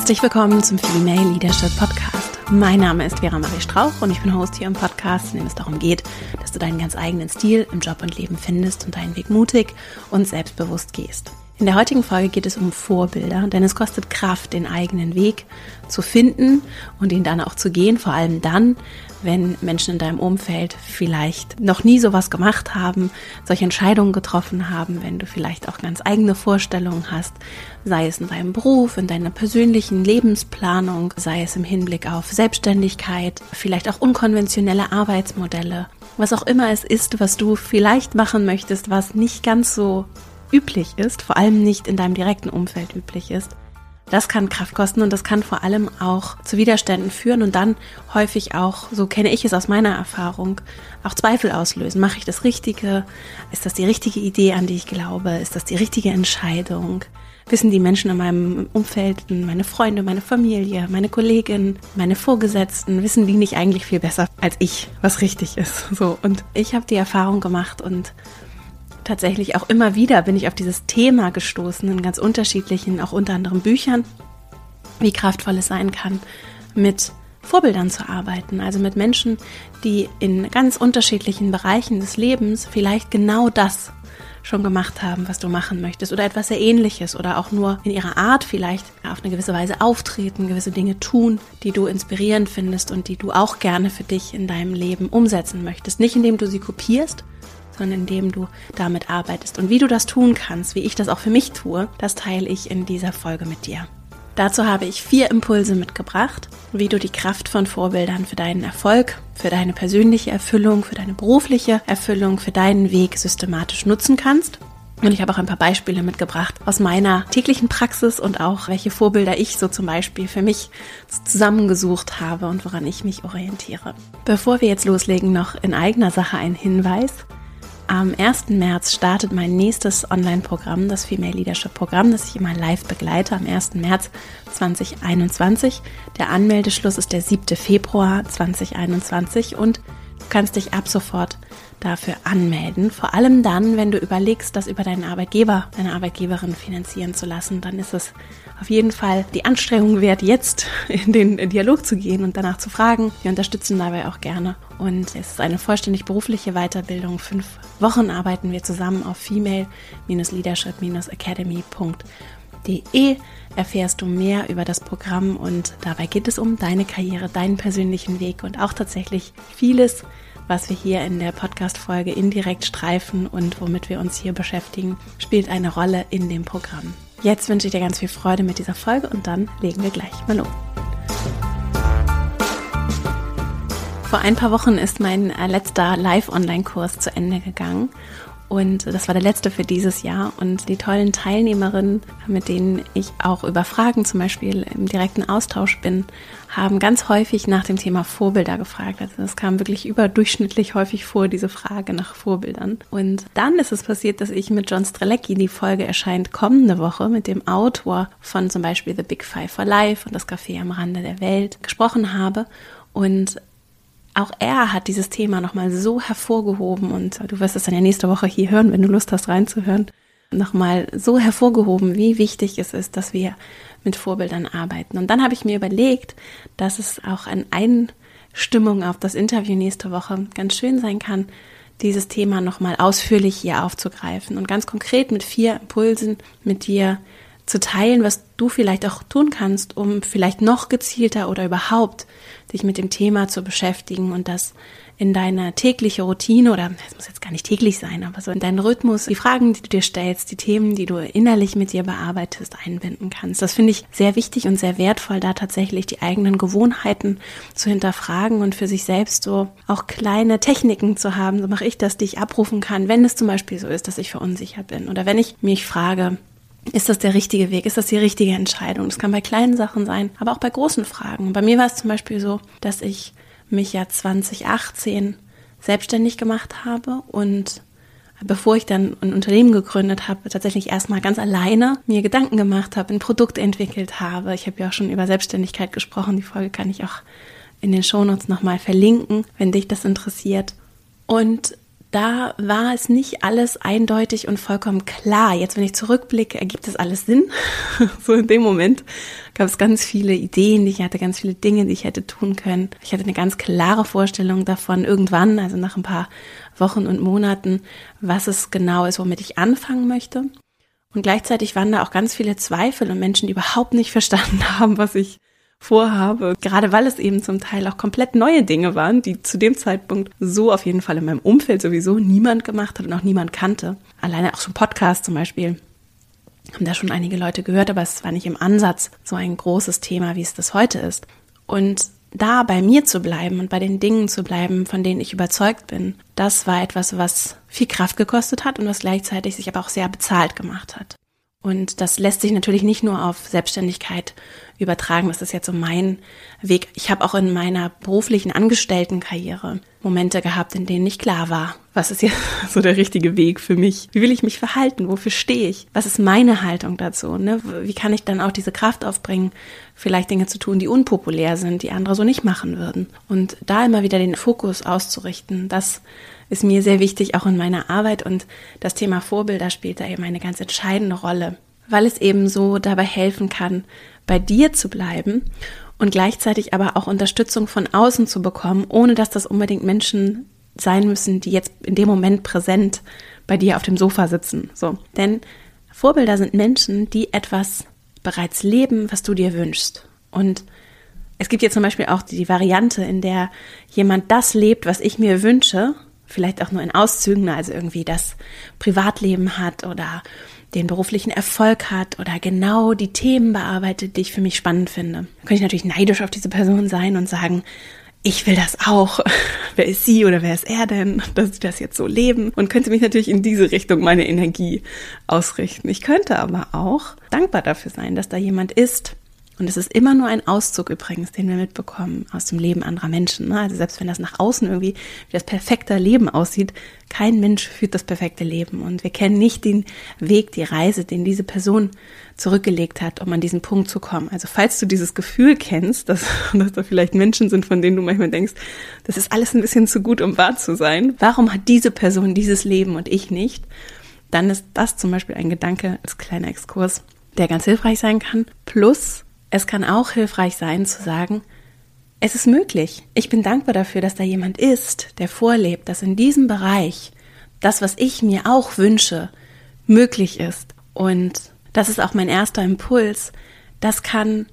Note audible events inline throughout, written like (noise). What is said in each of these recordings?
Herzlich willkommen zum Female Leadership Podcast. Mein Name ist Vera Marie Strauch und ich bin Host hier im Podcast, in dem es darum geht, dass du deinen ganz eigenen Stil im Job und Leben findest und deinen Weg mutig und selbstbewusst gehst. In der heutigen Folge geht es um Vorbilder, denn es kostet Kraft, den eigenen Weg zu finden und ihn dann auch zu gehen, vor allem dann, wenn Menschen in deinem Umfeld vielleicht noch nie sowas gemacht haben, solche Entscheidungen getroffen haben, wenn du vielleicht auch ganz eigene Vorstellungen hast, sei es in deinem Beruf, in deiner persönlichen Lebensplanung, sei es im Hinblick auf Selbstständigkeit, vielleicht auch unkonventionelle Arbeitsmodelle, was auch immer es ist, was du vielleicht machen möchtest, was nicht ganz so üblich ist, vor allem nicht in deinem direkten Umfeld üblich ist. Das kann Kraft kosten und das kann vor allem auch zu Widerständen führen und dann häufig auch, so kenne ich es aus meiner Erfahrung, auch Zweifel auslösen. Mache ich das Richtige? Ist das die richtige Idee, an die ich glaube? Ist das die richtige Entscheidung? Wissen die Menschen in meinem Umfeld, meine Freunde, meine Familie, meine Kolleginnen, meine Vorgesetzten, wissen die nicht eigentlich viel besser als ich, was richtig ist? So. Und ich habe die Erfahrung gemacht und tatsächlich auch immer wieder bin ich auf dieses Thema gestoßen in ganz unterschiedlichen, auch unter anderem Büchern, wie kraftvoll es sein kann, mit Vorbildern zu arbeiten, also mit Menschen, die in ganz unterschiedlichen Bereichen des Lebens vielleicht genau das schon gemacht haben, was du machen möchtest. Oder etwas sehr ähnliches. Oder auch nur in ihrer Art vielleicht auf eine gewisse Weise auftreten, gewisse Dinge tun, die du inspirierend findest und die du auch gerne für dich in deinem Leben umsetzen möchtest. Nicht indem du sie kopierst, sondern indem du damit arbeitest. Und wie du das tun kannst, wie ich das auch für mich tue, das teile ich in dieser Folge mit dir. Dazu habe ich vier Impulse mitgebracht, wie du die Kraft von Vorbildern für deinen Erfolg, für deine persönliche Erfüllung, für deine berufliche Erfüllung, für deinen Weg systematisch nutzen kannst. Und ich habe auch ein paar Beispiele mitgebracht aus meiner täglichen Praxis und auch welche Vorbilder ich so zum Beispiel für mich zusammengesucht habe und woran ich mich orientiere. Bevor wir jetzt loslegen, noch in eigener Sache ein Hinweis. Am 1. März startet mein nächstes Online-Programm, das Female Leadership Programm, das ich immer live begleite am 1. März 2021. Der Anmeldeschluss ist der 7. Februar 2021 und du kannst dich ab sofort dafür anmelden. Vor allem dann, wenn du überlegst, das über deinen Arbeitgeber, deine Arbeitgeberin finanzieren zu lassen, dann ist es auf jeden Fall die Anstrengung wert, jetzt in den Dialog zu gehen und danach zu fragen. Wir unterstützen dabei auch gerne. Und es ist eine vollständig berufliche Weiterbildung. Fünf Wochen arbeiten wir zusammen auf female-leadership-academy.de erfährst du mehr über das Programm und dabei geht es um deine Karriere, deinen persönlichen Weg und auch tatsächlich vieles, was wir hier in der Podcast-Folge indirekt streifen und womit wir uns hier beschäftigen, spielt eine Rolle in dem Programm. Jetzt wünsche ich dir ganz viel Freude mit dieser Folge und dann legen wir gleich mal los. Vor ein paar Wochen ist mein äh, letzter Live-Online-Kurs zu Ende geganng und das war der letzte für dieses Jahr. Und die tollen Teilnehmerinnen, mit denen ich auch über Fragen zum Beispiel im direkten Austausch bin, haben ganz häufig nach dem Thema Vorbilder gefragt. Also es kam wirklich überdurchschnittlich häufig vor, diese Frage nach Vorbildern. Und dann ist es passiert, dass ich mit John Strelecki, die Folge erscheint kommende Woche, mit dem Autor von zum Beispiel The Big Five for Life und das Café am Rande der Welt gesprochen habe. Und auch er hat dieses Thema nochmal so hervorgehoben und du wirst es dann ja nächste Woche hier hören, wenn du Lust hast reinzuhören, nochmal so hervorgehoben, wie wichtig es ist, dass wir mit Vorbildern arbeiten. Und dann habe ich mir überlegt, dass es auch an Einstimmung auf das Interview nächste Woche ganz schön sein kann, dieses Thema nochmal ausführlich hier aufzugreifen und ganz konkret mit vier Impulsen mit dir zu teilen, was du vielleicht auch tun kannst, um vielleicht noch gezielter oder überhaupt dich mit dem Thema zu beschäftigen und das in deine tägliche Routine oder es muss jetzt gar nicht täglich sein, aber so in deinen Rhythmus, die Fragen, die du dir stellst, die Themen, die du innerlich mit dir bearbeitest, einbinden kannst. Das finde ich sehr wichtig und sehr wertvoll, da tatsächlich die eigenen Gewohnheiten zu hinterfragen und für sich selbst so auch kleine Techniken zu haben. So mache ich das, die ich abrufen kann, wenn es zum Beispiel so ist, dass ich verunsichert bin oder wenn ich mich frage, ist das der richtige Weg? Ist das die richtige Entscheidung? Das kann bei kleinen Sachen sein, aber auch bei großen Fragen. Bei mir war es zum Beispiel so, dass ich mich ja 2018 selbstständig gemacht habe und bevor ich dann ein Unternehmen gegründet habe, tatsächlich erstmal ganz alleine mir Gedanken gemacht habe, ein Produkt entwickelt habe. Ich habe ja auch schon über Selbstständigkeit gesprochen. Die Folge kann ich auch in den Shownotes nochmal verlinken, wenn dich das interessiert. Und da war es nicht alles eindeutig und vollkommen klar. Jetzt, wenn ich zurückblicke, ergibt es alles Sinn. (laughs) so in dem Moment gab es ganz viele Ideen, die ich hatte, ganz viele Dinge, die ich hätte tun können. Ich hatte eine ganz klare Vorstellung davon, irgendwann, also nach ein paar Wochen und Monaten, was es genau ist, womit ich anfangen möchte. Und gleichzeitig waren da auch ganz viele Zweifel und Menschen, die überhaupt nicht verstanden (laughs) haben, was ich vorhabe. Gerade weil es eben zum Teil auch komplett neue Dinge waren, die zu dem Zeitpunkt so auf jeden Fall in meinem Umfeld sowieso niemand gemacht hat und auch niemand kannte. Alleine auch schon Podcast zum Beispiel haben da schon einige Leute gehört, aber es war nicht im Ansatz so ein großes Thema, wie es das heute ist. Und da bei mir zu bleiben und bei den Dingen zu bleiben, von denen ich überzeugt bin, das war etwas, was viel Kraft gekostet hat und was gleichzeitig sich aber auch sehr bezahlt gemacht hat. Und das lässt sich natürlich nicht nur auf Selbstständigkeit übertragen. Das ist jetzt so mein Weg. Ich habe auch in meiner beruflichen Angestelltenkarriere Momente gehabt, in denen nicht klar war, was ist jetzt (laughs) so der richtige Weg für mich? Wie will ich mich verhalten? Wofür stehe ich? Was ist meine Haltung dazu? Ne? Wie kann ich dann auch diese Kraft aufbringen, vielleicht Dinge zu tun, die unpopulär sind, die andere so nicht machen würden? Und da immer wieder den Fokus auszurichten, das ist mir sehr wichtig, auch in meiner Arbeit. Und das Thema Vorbilder spielt da eben eine ganz entscheidende Rolle, weil es eben so dabei helfen kann, bei dir zu bleiben und gleichzeitig aber auch Unterstützung von außen zu bekommen, ohne dass das unbedingt Menschen sein müssen, die jetzt in dem Moment präsent bei dir auf dem Sofa sitzen. So. Denn Vorbilder sind Menschen, die etwas bereits leben, was du dir wünschst. Und es gibt jetzt zum Beispiel auch die Variante, in der jemand das lebt, was ich mir wünsche, vielleicht auch nur in Auszügen, also irgendwie das Privatleben hat oder den beruflichen Erfolg hat oder genau die Themen bearbeitet, die ich für mich spannend finde. Dann könnte ich natürlich neidisch auf diese Person sein und sagen, ich will das auch. (laughs) wer ist sie oder wer ist er denn, dass sie das jetzt so leben? Und könnte mich natürlich in diese Richtung meine Energie ausrichten. Ich könnte aber auch dankbar dafür sein, dass da jemand ist, und es ist immer nur ein Auszug übrigens, den wir mitbekommen aus dem Leben anderer Menschen. Ne? Also selbst wenn das nach außen irgendwie wie das perfekte Leben aussieht, kein Mensch führt das perfekte Leben. Und wir kennen nicht den Weg, die Reise, den diese Person zurückgelegt hat, um an diesen Punkt zu kommen. Also falls du dieses Gefühl kennst, dass, (laughs) dass da vielleicht Menschen sind, von denen du manchmal denkst, das ist alles ein bisschen zu gut, um wahr zu sein. Warum hat diese Person dieses Leben und ich nicht? Dann ist das zum Beispiel ein Gedanke als kleiner Exkurs, der ganz hilfreich sein kann. Plus es kann auch hilfreich sein zu sagen, es ist möglich. Ich bin dankbar dafür, dass da jemand ist, der vorlebt, dass in diesem Bereich das, was ich mir auch wünsche, möglich ist. Und das ist auch mein erster Impuls. Das kann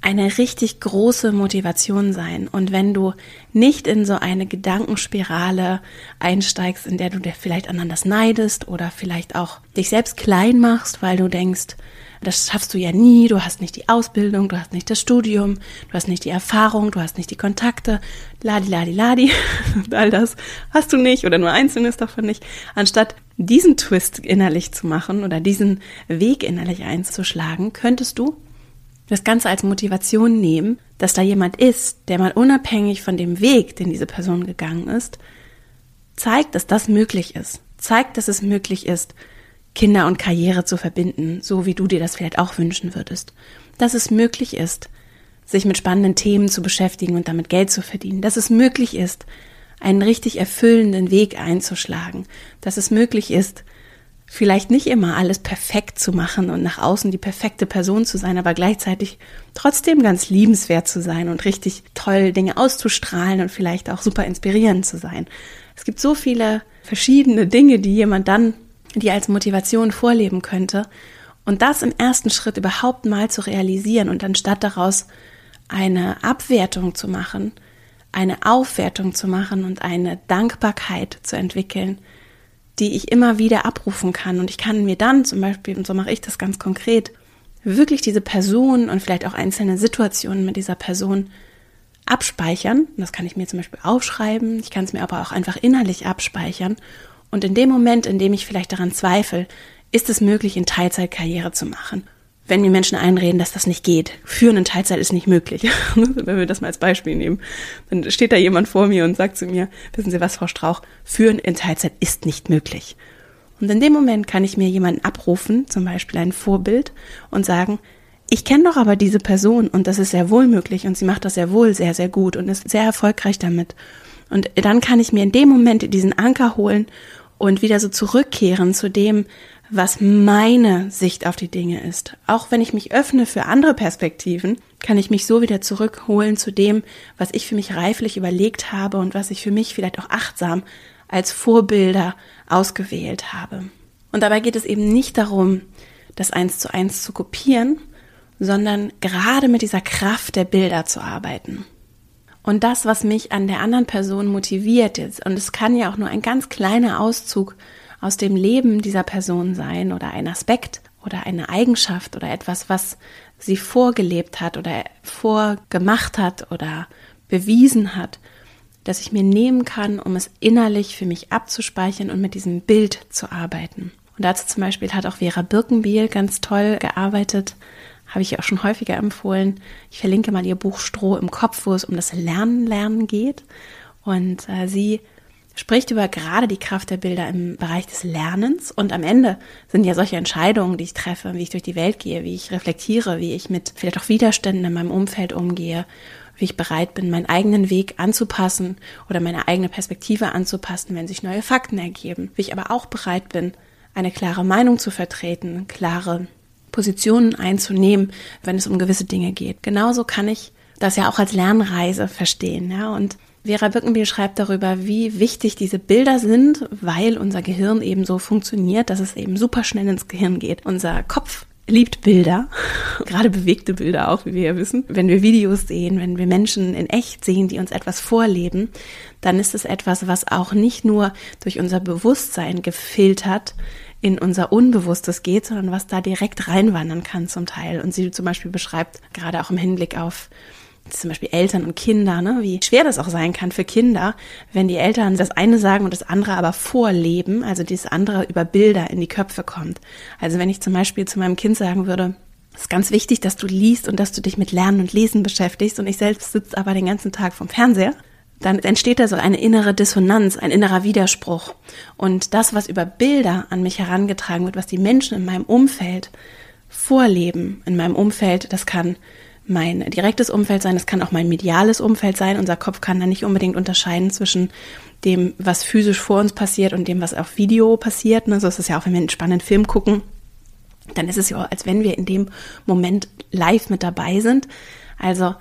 eine richtig große Motivation sein. Und wenn du nicht in so eine Gedankenspirale einsteigst, in der du dir vielleicht an das neidest oder vielleicht auch dich selbst klein machst, weil du denkst, das schaffst du ja nie, du hast nicht die Ausbildung, du hast nicht das Studium, du hast nicht die Erfahrung, du hast nicht die Kontakte, ladi, ladi, ladi, all das hast du nicht oder nur einzelnes davon nicht. Anstatt diesen Twist innerlich zu machen oder diesen Weg innerlich einzuschlagen, könntest du das Ganze als Motivation nehmen, dass da jemand ist, der mal unabhängig von dem Weg, den diese Person gegangen ist, zeigt, dass das möglich ist. Zeigt, dass es möglich ist, Kinder und Karriere zu verbinden, so wie du dir das vielleicht auch wünschen würdest. Dass es möglich ist, sich mit spannenden Themen zu beschäftigen und damit Geld zu verdienen. Dass es möglich ist, einen richtig erfüllenden Weg einzuschlagen. Dass es möglich ist, vielleicht nicht immer alles perfekt zu machen und nach außen die perfekte Person zu sein, aber gleichzeitig trotzdem ganz liebenswert zu sein und richtig toll Dinge auszustrahlen und vielleicht auch super inspirierend zu sein. Es gibt so viele verschiedene Dinge, die jemand dann die als Motivation vorleben könnte. Und das im ersten Schritt überhaupt mal zu realisieren und anstatt daraus eine Abwertung zu machen, eine Aufwertung zu machen und eine Dankbarkeit zu entwickeln, die ich immer wieder abrufen kann. Und ich kann mir dann zum Beispiel, und so mache ich das ganz konkret, wirklich diese Person und vielleicht auch einzelne Situationen mit dieser Person abspeichern. Das kann ich mir zum Beispiel aufschreiben. Ich kann es mir aber auch einfach innerlich abspeichern und in dem Moment, in dem ich vielleicht daran zweifle, ist es möglich, in Teilzeit Karriere zu machen. Wenn mir Menschen einreden, dass das nicht geht, führen in Teilzeit ist nicht möglich. (laughs) Wenn wir das mal als Beispiel nehmen, dann steht da jemand vor mir und sagt zu mir, wissen Sie was, Frau Strauch, führen in Teilzeit ist nicht möglich. Und in dem Moment kann ich mir jemanden abrufen, zum Beispiel ein Vorbild, und sagen, ich kenne doch aber diese Person und das ist sehr wohl möglich und sie macht das sehr wohl sehr, sehr gut und ist sehr erfolgreich damit. Und dann kann ich mir in dem Moment diesen Anker holen und wieder so zurückkehren zu dem, was meine Sicht auf die Dinge ist. Auch wenn ich mich öffne für andere Perspektiven, kann ich mich so wieder zurückholen zu dem, was ich für mich reiflich überlegt habe und was ich für mich vielleicht auch achtsam als Vorbilder ausgewählt habe. Und dabei geht es eben nicht darum, das eins zu eins zu kopieren, sondern gerade mit dieser Kraft der Bilder zu arbeiten. Und das, was mich an der anderen Person motiviert ist, und es kann ja auch nur ein ganz kleiner Auszug aus dem Leben dieser Person sein oder ein Aspekt oder eine Eigenschaft oder etwas, was sie vorgelebt hat oder vorgemacht hat oder bewiesen hat, dass ich mir nehmen kann, um es innerlich für mich abzuspeichern und mit diesem Bild zu arbeiten. Und dazu zum Beispiel hat auch Vera Birkenbiel ganz toll gearbeitet, habe ich auch schon häufiger empfohlen. Ich verlinke mal ihr Buch Stroh im Kopf, wo es um das Lernen, Lernen geht. Und äh, sie spricht über gerade die Kraft der Bilder im Bereich des Lernens. Und am Ende sind ja solche Entscheidungen, die ich treffe, wie ich durch die Welt gehe, wie ich reflektiere, wie ich mit vielleicht auch Widerständen in meinem Umfeld umgehe, wie ich bereit bin, meinen eigenen Weg anzupassen oder meine eigene Perspektive anzupassen, wenn sich neue Fakten ergeben, wie ich aber auch bereit bin, eine klare Meinung zu vertreten, klare Positionen einzunehmen, wenn es um gewisse Dinge geht. Genauso kann ich das ja auch als Lernreise verstehen, ja, und Vera Birkenbiel schreibt darüber, wie wichtig diese Bilder sind, weil unser Gehirn eben so funktioniert, dass es eben super schnell ins Gehirn geht. Unser Kopf liebt Bilder, (laughs) gerade bewegte Bilder auch, wie wir ja wissen. Wenn wir Videos sehen, wenn wir Menschen in echt sehen, die uns etwas vorleben, dann ist es etwas, was auch nicht nur durch unser Bewusstsein gefiltert in unser Unbewusstes geht, sondern was da direkt reinwandern kann zum Teil. Und sie zum Beispiel beschreibt, gerade auch im Hinblick auf zum Beispiel Eltern und Kinder, ne, wie schwer das auch sein kann für Kinder, wenn die Eltern das eine sagen und das andere aber vorleben, also dieses andere über Bilder in die Köpfe kommt. Also wenn ich zum Beispiel zu meinem Kind sagen würde, es ist ganz wichtig, dass du liest und dass du dich mit Lernen und Lesen beschäftigst und ich selbst sitze aber den ganzen Tag vom Fernseher, dann entsteht da so eine innere Dissonanz, ein innerer Widerspruch. Und das, was über Bilder an mich herangetragen wird, was die Menschen in meinem Umfeld vorleben, in meinem Umfeld, das kann mein direktes Umfeld sein, das kann auch mein mediales Umfeld sein. Unser Kopf kann da nicht unbedingt unterscheiden zwischen dem, was physisch vor uns passiert und dem, was auf Video passiert. Ne? So ist es ja auch, wenn wir einen spannenden Film gucken, dann ist es ja auch, als wenn wir in dem Moment live mit dabei sind. Also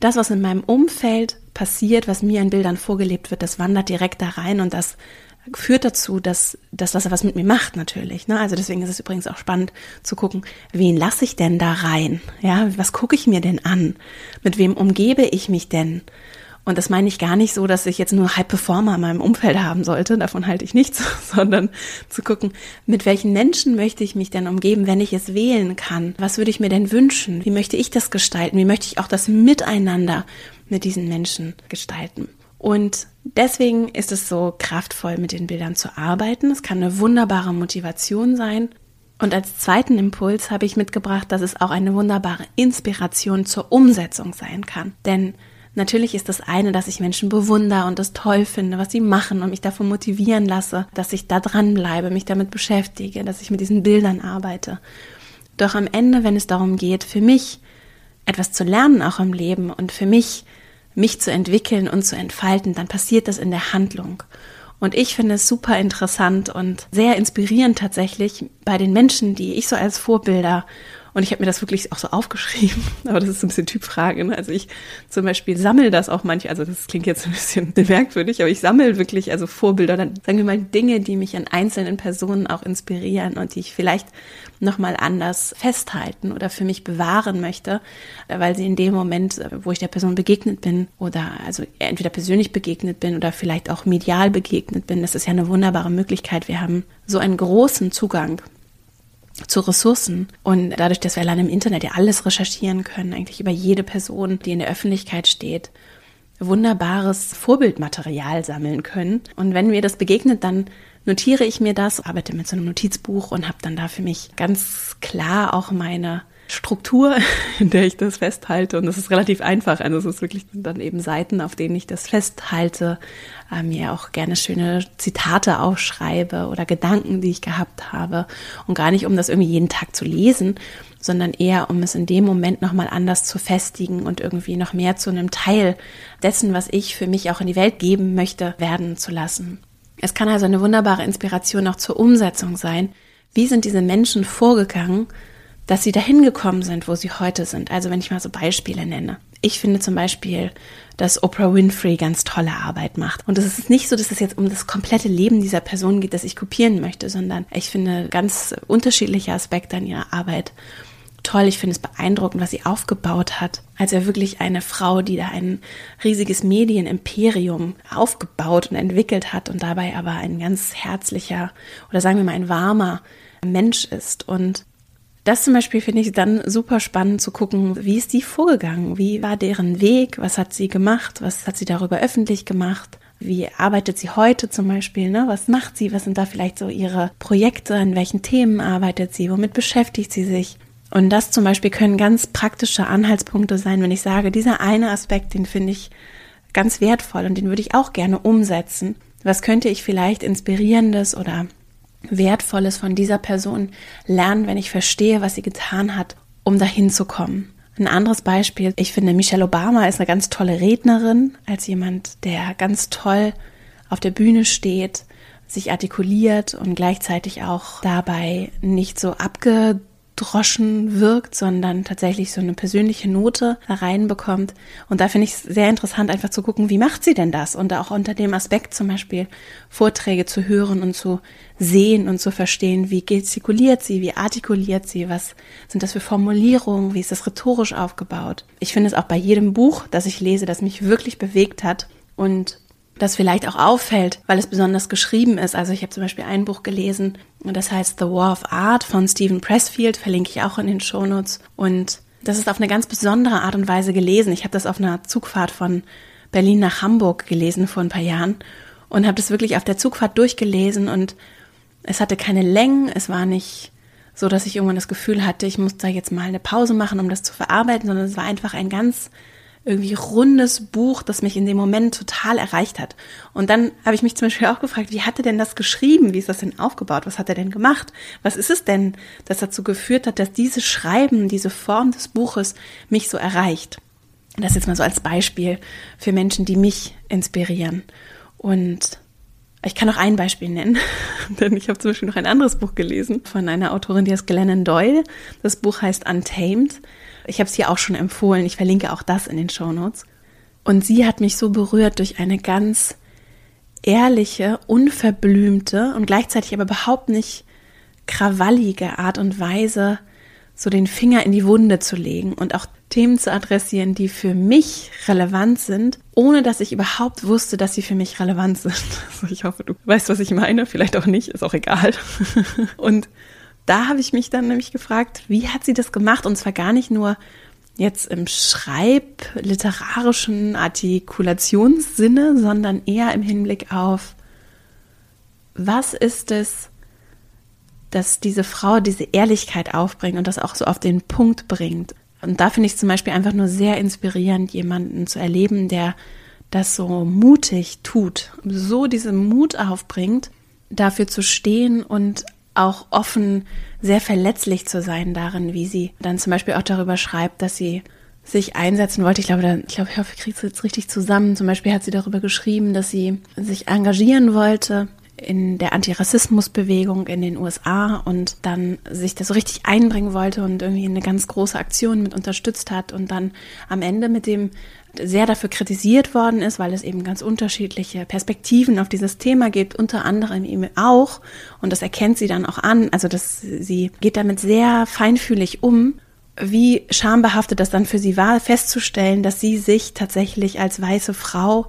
das, was in meinem Umfeld passiert, was mir in Bildern vorgelebt wird, das wandert direkt da rein und das führt dazu, dass, dass das was mit mir macht natürlich. Ne? Also deswegen ist es übrigens auch spannend zu gucken, wen lasse ich denn da rein? Ja, was gucke ich mir denn an? Mit wem umgebe ich mich denn? Und das meine ich gar nicht so, dass ich jetzt nur High Performer in meinem Umfeld haben sollte, davon halte ich nichts, (laughs) sondern zu gucken, mit welchen Menschen möchte ich mich denn umgeben, wenn ich es wählen kann? Was würde ich mir denn wünschen? Wie möchte ich das gestalten? Wie möchte ich auch das Miteinander mit diesen Menschen gestalten? Und deswegen ist es so kraftvoll, mit den Bildern zu arbeiten. Es kann eine wunderbare Motivation sein. Und als zweiten Impuls habe ich mitgebracht, dass es auch eine wunderbare Inspiration zur Umsetzung sein kann. Denn natürlich ist das eine, dass ich Menschen bewundere und das toll finde, was sie machen und mich davon motivieren lasse, dass ich da dranbleibe, mich damit beschäftige, dass ich mit diesen Bildern arbeite. Doch am Ende, wenn es darum geht, für mich etwas zu lernen, auch im Leben und für mich mich zu entwickeln und zu entfalten, dann passiert das in der Handlung. Und ich finde es super interessant und sehr inspirierend tatsächlich bei den Menschen, die ich so als Vorbilder und ich habe mir das wirklich auch so aufgeschrieben, (laughs) aber das ist ein bisschen Typfrage. Ne? Also ich zum Beispiel sammle das auch manchmal, also das klingt jetzt ein bisschen (laughs) merkwürdig, aber ich sammle wirklich also Vorbilder, dann sagen wir mal Dinge, die mich an einzelnen Personen auch inspirieren und die ich vielleicht nochmal anders festhalten oder für mich bewahren möchte, weil sie in dem Moment, wo ich der Person begegnet bin oder also entweder persönlich begegnet bin oder vielleicht auch medial begegnet bin, das ist ja eine wunderbare Möglichkeit. Wir haben so einen großen Zugang zu Ressourcen. Und dadurch, dass wir allein im Internet ja alles recherchieren können, eigentlich über jede Person, die in der Öffentlichkeit steht, wunderbares Vorbildmaterial sammeln können. Und wenn mir das begegnet, dann notiere ich mir das, arbeite mit so einem Notizbuch und habe dann da für mich ganz klar auch meine Struktur, (laughs) in der ich das festhalte. Und das ist relativ einfach. Also es ist wirklich dann eben Seiten, auf denen ich das festhalte, äh, mir auch gerne schöne Zitate aufschreibe oder Gedanken, die ich gehabt habe. Und gar nicht, um das irgendwie jeden Tag zu lesen, sondern eher, um es in dem Moment nochmal anders zu festigen und irgendwie noch mehr zu einem Teil dessen, was ich für mich auch in die Welt geben möchte, werden zu lassen. Es kann also eine wunderbare Inspiration auch zur Umsetzung sein. Wie sind diese Menschen vorgegangen, dass sie dahin gekommen sind, wo sie heute sind. Also wenn ich mal so Beispiele nenne. Ich finde zum Beispiel, dass Oprah Winfrey ganz tolle Arbeit macht. Und es ist nicht so, dass es jetzt um das komplette Leben dieser Person geht, das ich kopieren möchte, sondern ich finde ganz unterschiedliche Aspekte an ihrer Arbeit toll. Ich finde es beeindruckend, was sie aufgebaut hat. Also wirklich eine Frau, die da ein riesiges Medienimperium aufgebaut und entwickelt hat und dabei aber ein ganz herzlicher oder sagen wir mal ein warmer Mensch ist. Und das zum Beispiel finde ich dann super spannend zu gucken, wie ist die vorgegangen? Wie war deren Weg? Was hat sie gemacht? Was hat sie darüber öffentlich gemacht? Wie arbeitet sie heute zum Beispiel? Ne? Was macht sie? Was sind da vielleicht so ihre Projekte? In welchen Themen arbeitet sie? Womit beschäftigt sie sich? Und das zum Beispiel können ganz praktische Anhaltspunkte sein, wenn ich sage, dieser eine Aspekt, den finde ich ganz wertvoll und den würde ich auch gerne umsetzen. Was könnte ich vielleicht inspirierendes oder Wertvolles von dieser Person lernen, wenn ich verstehe, was sie getan hat, um dahin zu kommen. Ein anderes Beispiel, ich finde, Michelle Obama ist eine ganz tolle Rednerin, als jemand, der ganz toll auf der Bühne steht, sich artikuliert und gleichzeitig auch dabei nicht so abge Droschen wirkt, sondern tatsächlich so eine persönliche Note reinbekommt. Und da finde ich es sehr interessant, einfach zu gucken, wie macht sie denn das? Und auch unter dem Aspekt zum Beispiel Vorträge zu hören und zu sehen und zu verstehen, wie gestikuliert sie, wie artikuliert sie, was sind das für Formulierungen, wie ist das rhetorisch aufgebaut. Ich finde es auch bei jedem Buch, das ich lese, das mich wirklich bewegt hat und das vielleicht auch auffällt, weil es besonders geschrieben ist. Also ich habe zum Beispiel ein Buch gelesen, das heißt The War of Art von Stephen Pressfield, verlinke ich auch in den Shownotes. Und das ist auf eine ganz besondere Art und Weise gelesen. Ich habe das auf einer Zugfahrt von Berlin nach Hamburg gelesen vor ein paar Jahren und habe das wirklich auf der Zugfahrt durchgelesen und es hatte keine Längen, es war nicht so, dass ich irgendwann das Gefühl hatte, ich muss da jetzt mal eine Pause machen, um das zu verarbeiten, sondern es war einfach ein ganz irgendwie rundes Buch, das mich in dem Moment total erreicht hat. Und dann habe ich mich zum Beispiel auch gefragt, wie hat er denn das geschrieben? Wie ist das denn aufgebaut? Was hat er denn gemacht? Was ist es denn, das dazu geführt hat, dass dieses Schreiben, diese Form des Buches mich so erreicht? Das jetzt mal so als Beispiel für Menschen, die mich inspirieren. Und ich kann noch ein Beispiel nennen, (laughs) denn ich habe zum Beispiel noch ein anderes Buch gelesen von einer Autorin, die heißt Glennon Doyle. Das Buch heißt Untamed. Ich habe es hier auch schon empfohlen. Ich verlinke auch das in den Show Notes. Und sie hat mich so berührt durch eine ganz ehrliche, unverblümte und gleichzeitig aber überhaupt nicht krawallige Art und Weise, so den Finger in die Wunde zu legen und auch Themen zu adressieren, die für mich relevant sind, ohne dass ich überhaupt wusste, dass sie für mich relevant sind. (laughs) Also ich hoffe, du weißt, was ich meine, vielleicht auch nicht, ist auch egal. (laughs) Und da habe ich mich dann nämlich gefragt, wie hat sie das gemacht? Und zwar gar nicht nur jetzt im schreibliterarischen Artikulationssinne, sondern eher im Hinblick auf, was ist es, dass diese Frau diese Ehrlichkeit aufbringt und das auch so auf den Punkt bringt. Und da finde ich zum Beispiel einfach nur sehr inspirierend, jemanden zu erleben, der das so mutig tut, so diesen Mut aufbringt, dafür zu stehen und auch offen, sehr verletzlich zu sein darin, wie sie dann zum Beispiel auch darüber schreibt, dass sie sich einsetzen wollte. Ich glaube, ich glaube, ich hoffe, ich kriege es jetzt richtig zusammen. Zum Beispiel hat sie darüber geschrieben, dass sie sich engagieren wollte in der Antirassismusbewegung in den USA und dann sich das so richtig einbringen wollte und irgendwie eine ganz große Aktion mit unterstützt hat und dann am Ende mit dem sehr dafür kritisiert worden ist, weil es eben ganz unterschiedliche Perspektiven auf dieses Thema gibt, unter anderem eben auch, und das erkennt sie dann auch an, also dass sie geht damit sehr feinfühlig um, wie schambehaftet das dann für sie war, festzustellen, dass sie sich tatsächlich als weiße Frau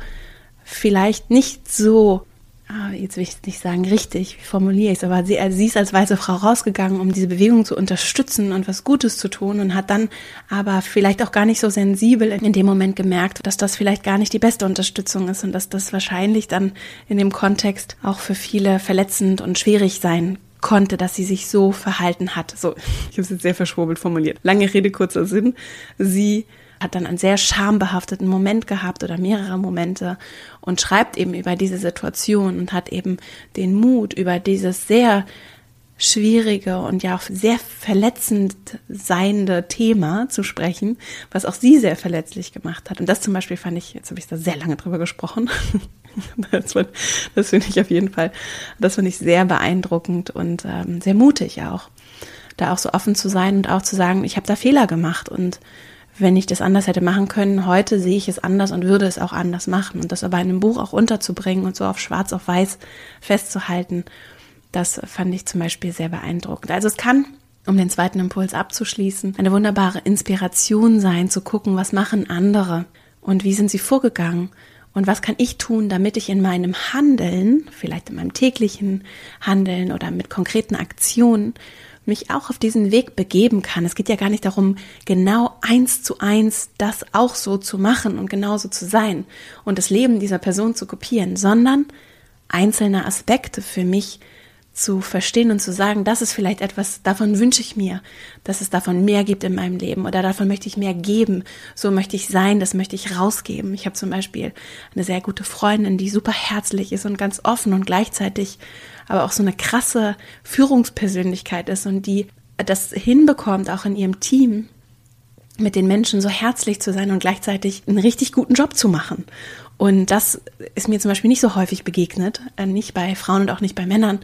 vielleicht nicht so ah, jetzt will ich nicht sagen richtig, wie formuliere ich es, aber sie, also sie ist als weiße Frau rausgegangen, um diese Bewegung zu unterstützen und was Gutes zu tun und hat dann aber vielleicht auch gar nicht so sensibel in dem Moment gemerkt, dass das vielleicht gar nicht die beste Unterstützung ist und dass das wahrscheinlich dann in dem Kontext auch für viele verletzend und schwierig sein konnte, dass sie sich so verhalten hat. So, ich habe es jetzt sehr verschwurbelt formuliert. Lange Rede, kurzer Sinn. Sie hat dann einen sehr schambehafteten Moment gehabt oder mehrere Momente und schreibt eben über diese Situation und hat eben den Mut, über dieses sehr schwierige und ja auch sehr verletzend seiende Thema zu sprechen, was auch sie sehr verletzlich gemacht hat. Und das zum Beispiel fand ich, jetzt habe ich da sehr lange drüber gesprochen. (laughs) das, das finde ich auf jeden Fall, das finde ich sehr beeindruckend und ähm, sehr mutig auch, da auch so offen zu sein und auch zu sagen, ich habe da Fehler gemacht und wenn ich das anders hätte machen können, heute sehe ich es anders und würde es auch anders machen. Und das aber in einem Buch auch unterzubringen und so auf schwarz auf weiß festzuhalten, das fand ich zum Beispiel sehr beeindruckend. Also es kann, um den zweiten Impuls abzuschließen, eine wunderbare Inspiration sein, zu gucken, was machen andere und wie sind sie vorgegangen und was kann ich tun, damit ich in meinem Handeln, vielleicht in meinem täglichen Handeln oder mit konkreten Aktionen, mich auch auf diesen Weg begeben kann. Es geht ja gar nicht darum, genau eins zu eins das auch so zu machen und genauso zu sein und das Leben dieser Person zu kopieren, sondern einzelne Aspekte für mich zu verstehen und zu sagen, das ist vielleicht etwas, davon wünsche ich mir, dass es davon mehr gibt in meinem Leben oder davon möchte ich mehr geben, so möchte ich sein, das möchte ich rausgeben. Ich habe zum Beispiel eine sehr gute Freundin, die super herzlich ist und ganz offen und gleichzeitig aber auch so eine krasse Führungspersönlichkeit ist und die das hinbekommt, auch in ihrem Team mit den Menschen so herzlich zu sein und gleichzeitig einen richtig guten Job zu machen. Und das ist mir zum Beispiel nicht so häufig begegnet, äh, nicht bei Frauen und auch nicht bei Männern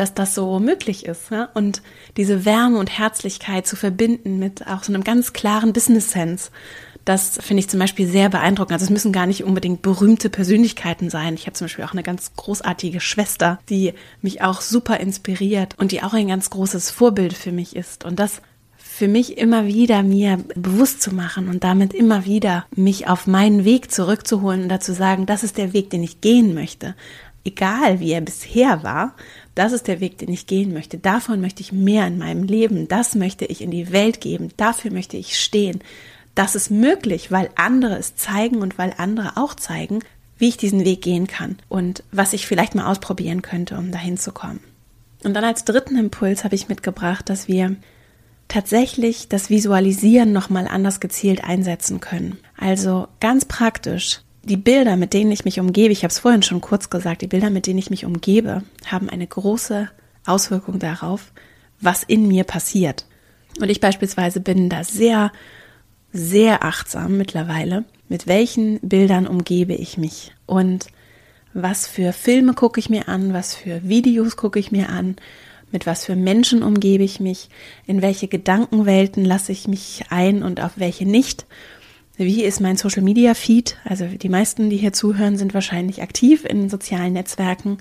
dass das so möglich ist. Ja? Und diese Wärme und Herzlichkeit zu verbinden mit auch so einem ganz klaren Business Sense, das finde ich zum Beispiel sehr beeindruckend. Also es müssen gar nicht unbedingt berühmte Persönlichkeiten sein. Ich habe zum Beispiel auch eine ganz großartige Schwester, die mich auch super inspiriert und die auch ein ganz großes Vorbild für mich ist. Und das für mich immer wieder mir bewusst zu machen und damit immer wieder mich auf meinen Weg zurückzuholen und dazu sagen, das ist der Weg, den ich gehen möchte. Egal wie er bisher war, das ist der Weg, den ich gehen möchte. Davon möchte ich mehr in meinem Leben. Das möchte ich in die Welt geben. Dafür möchte ich stehen. Das ist möglich, weil andere es zeigen und weil andere auch zeigen, wie ich diesen Weg gehen kann und was ich vielleicht mal ausprobieren könnte, um dahin zu kommen. Und dann als dritten Impuls habe ich mitgebracht, dass wir tatsächlich das Visualisieren nochmal anders gezielt einsetzen können. Also ganz praktisch die Bilder, mit denen ich mich umgebe, ich habe es vorhin schon kurz gesagt, die Bilder, mit denen ich mich umgebe, haben eine große Auswirkung darauf, was in mir passiert. Und ich beispielsweise bin da sehr, sehr achtsam mittlerweile, mit welchen Bildern umgebe ich mich? Und was für Filme gucke ich mir an, was für Videos gucke ich mir an, mit was für Menschen umgebe ich mich, in welche Gedankenwelten lasse ich mich ein und auf welche nicht? Wie ist mein Social Media Feed? Also die meisten, die hier zuhören, sind wahrscheinlich aktiv in sozialen Netzwerken.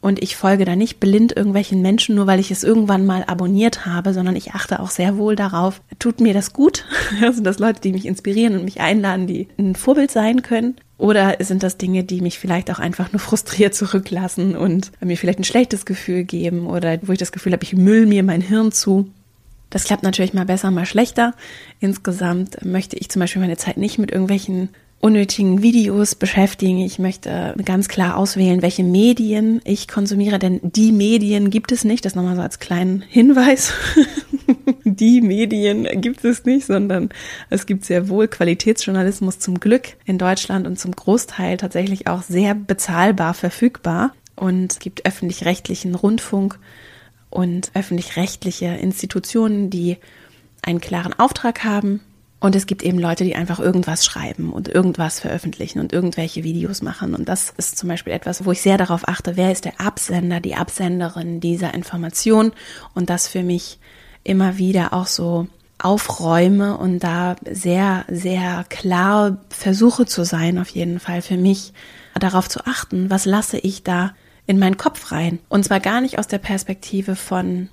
Und ich folge da nicht blind irgendwelchen Menschen, nur weil ich es irgendwann mal abonniert habe, sondern ich achte auch sehr wohl darauf, tut mir das gut? (laughs) Also das Leute, die mich inspirieren und mich einladen, die ein Vorbild sein können? Oder sind das Dinge, die mich vielleicht auch einfach nur (laughs) frustriert zurücklassen und mir vielleicht ein schlechtes Gefühl geben oder wo ich das Gefühl habe, ich müll mir mein Hirn zu? Das klappt natürlich mal besser, mal schlechter. Insgesamt möchte ich zum Beispiel meine Zeit nicht mit irgendwelchen unnötigen Videos beschäftigen. Ich möchte ganz klar auswählen, welche Medien ich konsumiere, denn die Medien gibt es nicht. Das nochmal so als kleinen Hinweis. (laughs) die Medien gibt es nicht, sondern es gibt sehr wohl Qualitätsjournalismus zum Glück in Deutschland und zum Großteil tatsächlich auch sehr bezahlbar verfügbar. Und es gibt öffentlich-rechtlichen Rundfunk, und öffentlich-rechtliche Institutionen, die einen klaren Auftrag haben. Und es gibt eben Leute, die einfach irgendwas schreiben und irgendwas veröffentlichen und irgendwelche Videos machen. Und das ist zum Beispiel etwas, wo ich sehr darauf achte, wer ist der Absender, die Absenderin dieser Information und das für mich immer wieder auch so aufräume und da sehr, sehr klar versuche zu sein, auf jeden Fall für mich darauf zu achten, was lasse ich da in meinen Kopf rein. Und zwar gar nicht aus der Perspektive von,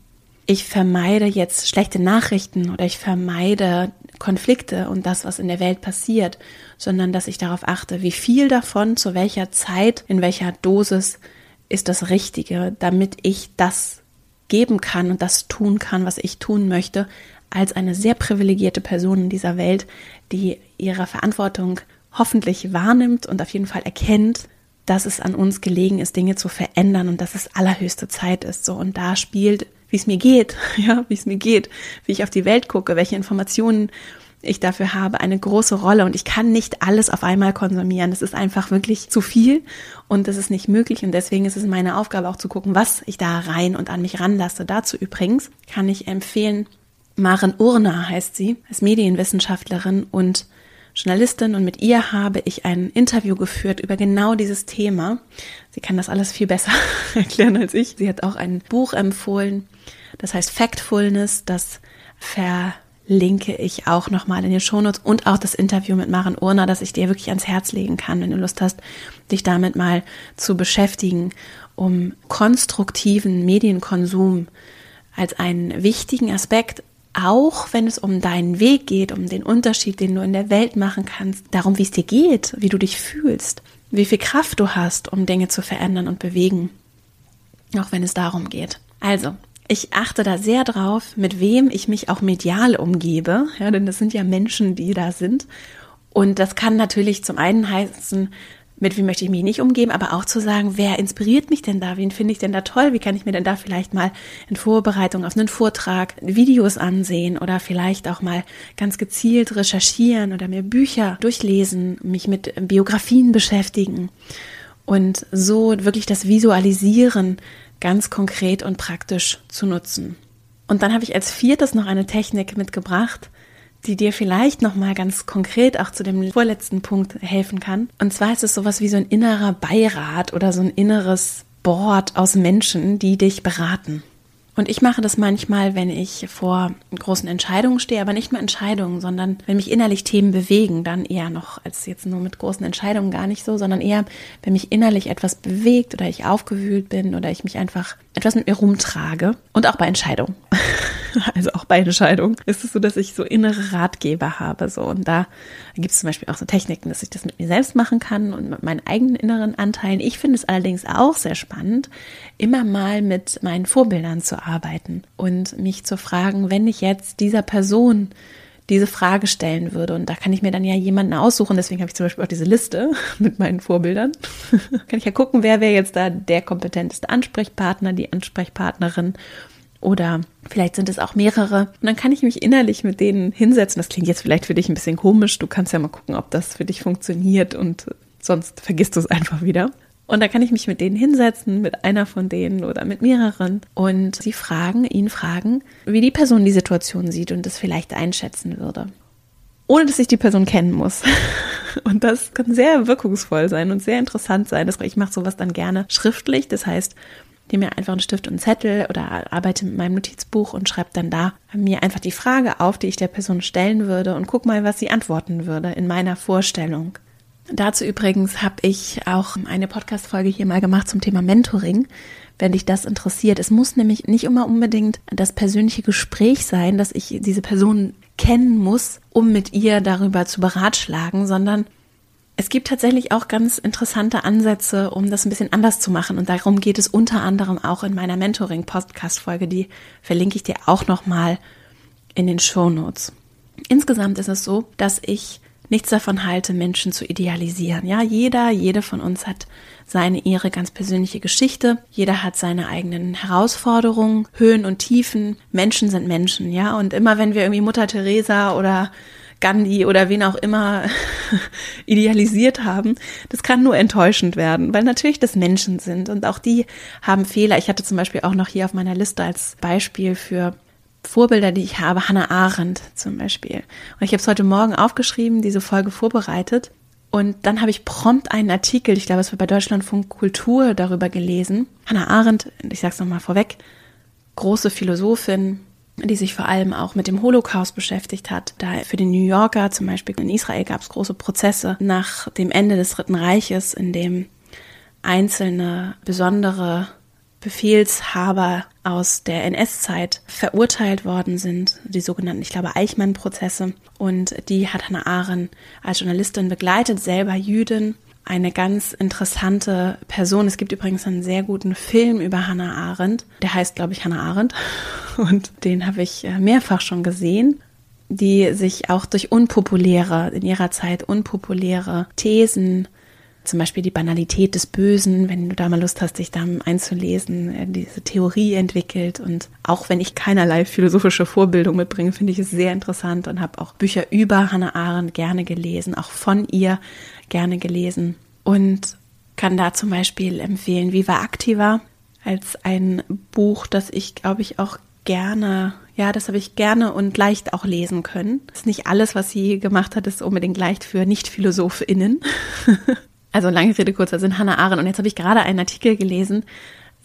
ich vermeide jetzt schlechte Nachrichten oder ich vermeide Konflikte und das, was in der Welt passiert, sondern dass ich darauf achte, wie viel davon, zu welcher Zeit, in welcher Dosis ist das Richtige, damit ich das geben kann und das tun kann, was ich tun möchte, als eine sehr privilegierte Person in dieser Welt, die ihre Verantwortung hoffentlich wahrnimmt und auf jeden Fall erkennt dass es an uns gelegen ist, Dinge zu verändern und dass es allerhöchste Zeit ist. So und da spielt, wie es mir geht, (laughs) ja, wie es mir geht, wie ich auf die Welt gucke, welche Informationen ich dafür habe, eine große Rolle und ich kann nicht alles auf einmal konsumieren. Das ist einfach wirklich zu viel und das ist nicht möglich und deswegen ist es meine Aufgabe auch zu gucken, was ich da rein und an mich ranlasse. Dazu übrigens kann ich empfehlen, Maren Urner heißt sie, als Medienwissenschaftlerin und Journalistin und mit ihr habe ich ein Interview geführt über genau dieses Thema. Sie kann das alles viel besser (laughs) erklären als ich. Sie hat auch ein Buch empfohlen, das heißt Factfulness, das verlinke ich auch nochmal in den Shownotes und auch das Interview mit Maren Urner, das ich dir wirklich ans Herz legen kann, wenn du Lust hast, dich damit mal zu beschäftigen, um konstruktiven Medienkonsum als einen wichtigen Aspekt auch wenn es um deinen Weg geht, um den Unterschied, den du in der Welt machen kannst, darum, wie es dir geht, wie du dich fühlst, wie viel Kraft du hast, um Dinge zu verändern und bewegen, auch wenn es darum geht. Also, ich achte da sehr drauf, mit wem ich mich auch medial umgebe, ja, denn das sind ja Menschen, die da sind. Und das kann natürlich zum einen heißen, mit wem möchte ich mich nicht umgeben, aber auch zu sagen, wer inspiriert mich denn da? Wen finde ich denn da toll? Wie kann ich mir denn da vielleicht mal in Vorbereitung auf einen Vortrag Videos ansehen oder vielleicht auch mal ganz gezielt recherchieren oder mir Bücher durchlesen, mich mit Biografien beschäftigen und so wirklich das Visualisieren ganz konkret und praktisch zu nutzen. Und dann habe ich als viertes noch eine Technik mitgebracht, die dir vielleicht noch mal ganz konkret auch zu dem vorletzten Punkt helfen kann. Und zwar ist es sowas wie so ein innerer Beirat oder so ein inneres Board aus Menschen, die dich beraten. Und ich mache das manchmal, wenn ich vor großen Entscheidungen stehe, aber nicht nur Entscheidungen, sondern wenn mich innerlich Themen bewegen, dann eher noch als jetzt nur mit großen Entscheidungen gar nicht so, sondern eher, wenn mich innerlich etwas bewegt oder ich aufgewühlt bin oder ich mich einfach etwas mit mir rumtrage und auch bei Entscheidungen. (laughs) also auch bei Entscheidungen ist es so, dass ich so innere Ratgeber habe, so und da gibt es zum Beispiel auch so Techniken, dass ich das mit mir selbst machen kann und mit meinen eigenen inneren Anteilen. Ich finde es allerdings auch sehr spannend, immer mal mit meinen Vorbildern zu arbeiten und mich zu fragen, wenn ich jetzt dieser Person diese Frage stellen würde. Und da kann ich mir dann ja jemanden aussuchen. Deswegen habe ich zum Beispiel auch diese Liste (laughs) mit meinen Vorbildern. (laughs) kann ich ja gucken, wer wäre jetzt da der kompetenteste Ansprechpartner, die Ansprechpartnerin. Oder vielleicht sind es auch mehrere. Und dann kann ich mich innerlich mit denen hinsetzen. Das klingt jetzt vielleicht für dich ein bisschen komisch. Du kannst ja mal gucken, ob das für dich funktioniert und sonst vergisst du es einfach wieder. Und da kann ich mich mit denen hinsetzen, mit einer von denen oder mit mehreren und sie fragen, ihn fragen, wie die Person die Situation sieht und es vielleicht einschätzen würde. Ohne dass ich die Person kennen muss. (laughs) Und das kann sehr wirkungsvoll sein und sehr interessant sein. Ich mache sowas dann gerne schriftlich. Das heißt, nehme mir einfach einen Stift und einen Zettel oder arbeite mit meinem Notizbuch und schreibe dann da mir einfach die Frage auf, die ich der Person stellen würde und guck mal, was sie antworten würde in meiner Vorstellung. Dazu übrigens habe ich auch eine Podcast-Folge hier mal gemacht zum Thema Mentoring, wenn dich das interessiert. Es muss nämlich nicht immer unbedingt das persönliche Gespräch sein, dass ich diese Person kennen muss, um mit ihr darüber zu beratschlagen, sondern es gibt tatsächlich auch ganz interessante Ansätze, um das ein bisschen anders zu machen. Und darum geht es unter anderem auch in meiner Mentoring-Podcast-Folge. Die verlinke ich dir auch nochmal in den Show Notes. Insgesamt ist es so, dass ich nichts davon halte, Menschen zu idealisieren. Ja, jeder, jede von uns hat seine, ihre ganz persönliche Geschichte. Jeder hat seine eigenen Herausforderungen, Höhen und Tiefen. Menschen sind Menschen, ja. Und immer wenn wir irgendwie Mutter Teresa oder Gandhi oder wen auch immer (laughs) idealisiert haben, das kann nur enttäuschend werden, weil natürlich das Menschen sind und auch die haben Fehler. Ich hatte zum Beispiel auch noch hier auf meiner Liste als Beispiel für Vorbilder, die ich habe, Hannah Arendt zum Beispiel. Und ich habe es heute Morgen aufgeschrieben, diese Folge vorbereitet. Und dann habe ich prompt einen Artikel, ich glaube, es war bei Deutschlandfunk Kultur, darüber gelesen. Hannah Arendt, ich sage es nochmal vorweg, große Philosophin, die sich vor allem auch mit dem Holocaust beschäftigt hat. Da für den New Yorker zum Beispiel in Israel gab es große Prozesse nach dem Ende des Dritten Reiches, in dem einzelne besondere Befehlshaber aus der NS-Zeit verurteilt worden sind, die sogenannten, ich glaube, Eichmann-Prozesse. Und die hat Hannah Arendt als Journalistin begleitet, selber Jüdin. Eine ganz interessante Person. Es gibt übrigens einen sehr guten Film über Hannah Arendt. Der heißt, glaube ich, Hannah Arendt. (laughs) Und den habe ich äh, mehrfach schon gesehen die sich auch durch unpopuläre, in ihrer Zeit unpopuläre Thesen zum Beispiel die Banalität des Bösen, wenn du da mal Lust hast, dich da einzulesen, äh, diese Theorie entwickelt. Und auch wenn ich keinerlei philosophische Vorbildung mitbringe, finde ich es sehr interessant und habe auch Bücher über Hannah Arendt gerne gelesen, auch von ihr gerne gelesen. Und kann da zum Beispiel empfehlen Viva Activa als ein Buch, das ich, glaube ich, auch gerne, ja, das habe ich gerne und leicht auch lesen können. Das ist nicht alles, was sie gemacht hat, ist unbedingt leicht für Nicht-PhilosophInnen. (laughs) also lange Rede, kurzer Sinn, Hannah Arendt. Und jetzt habe ich gerade einen Artikel gelesen,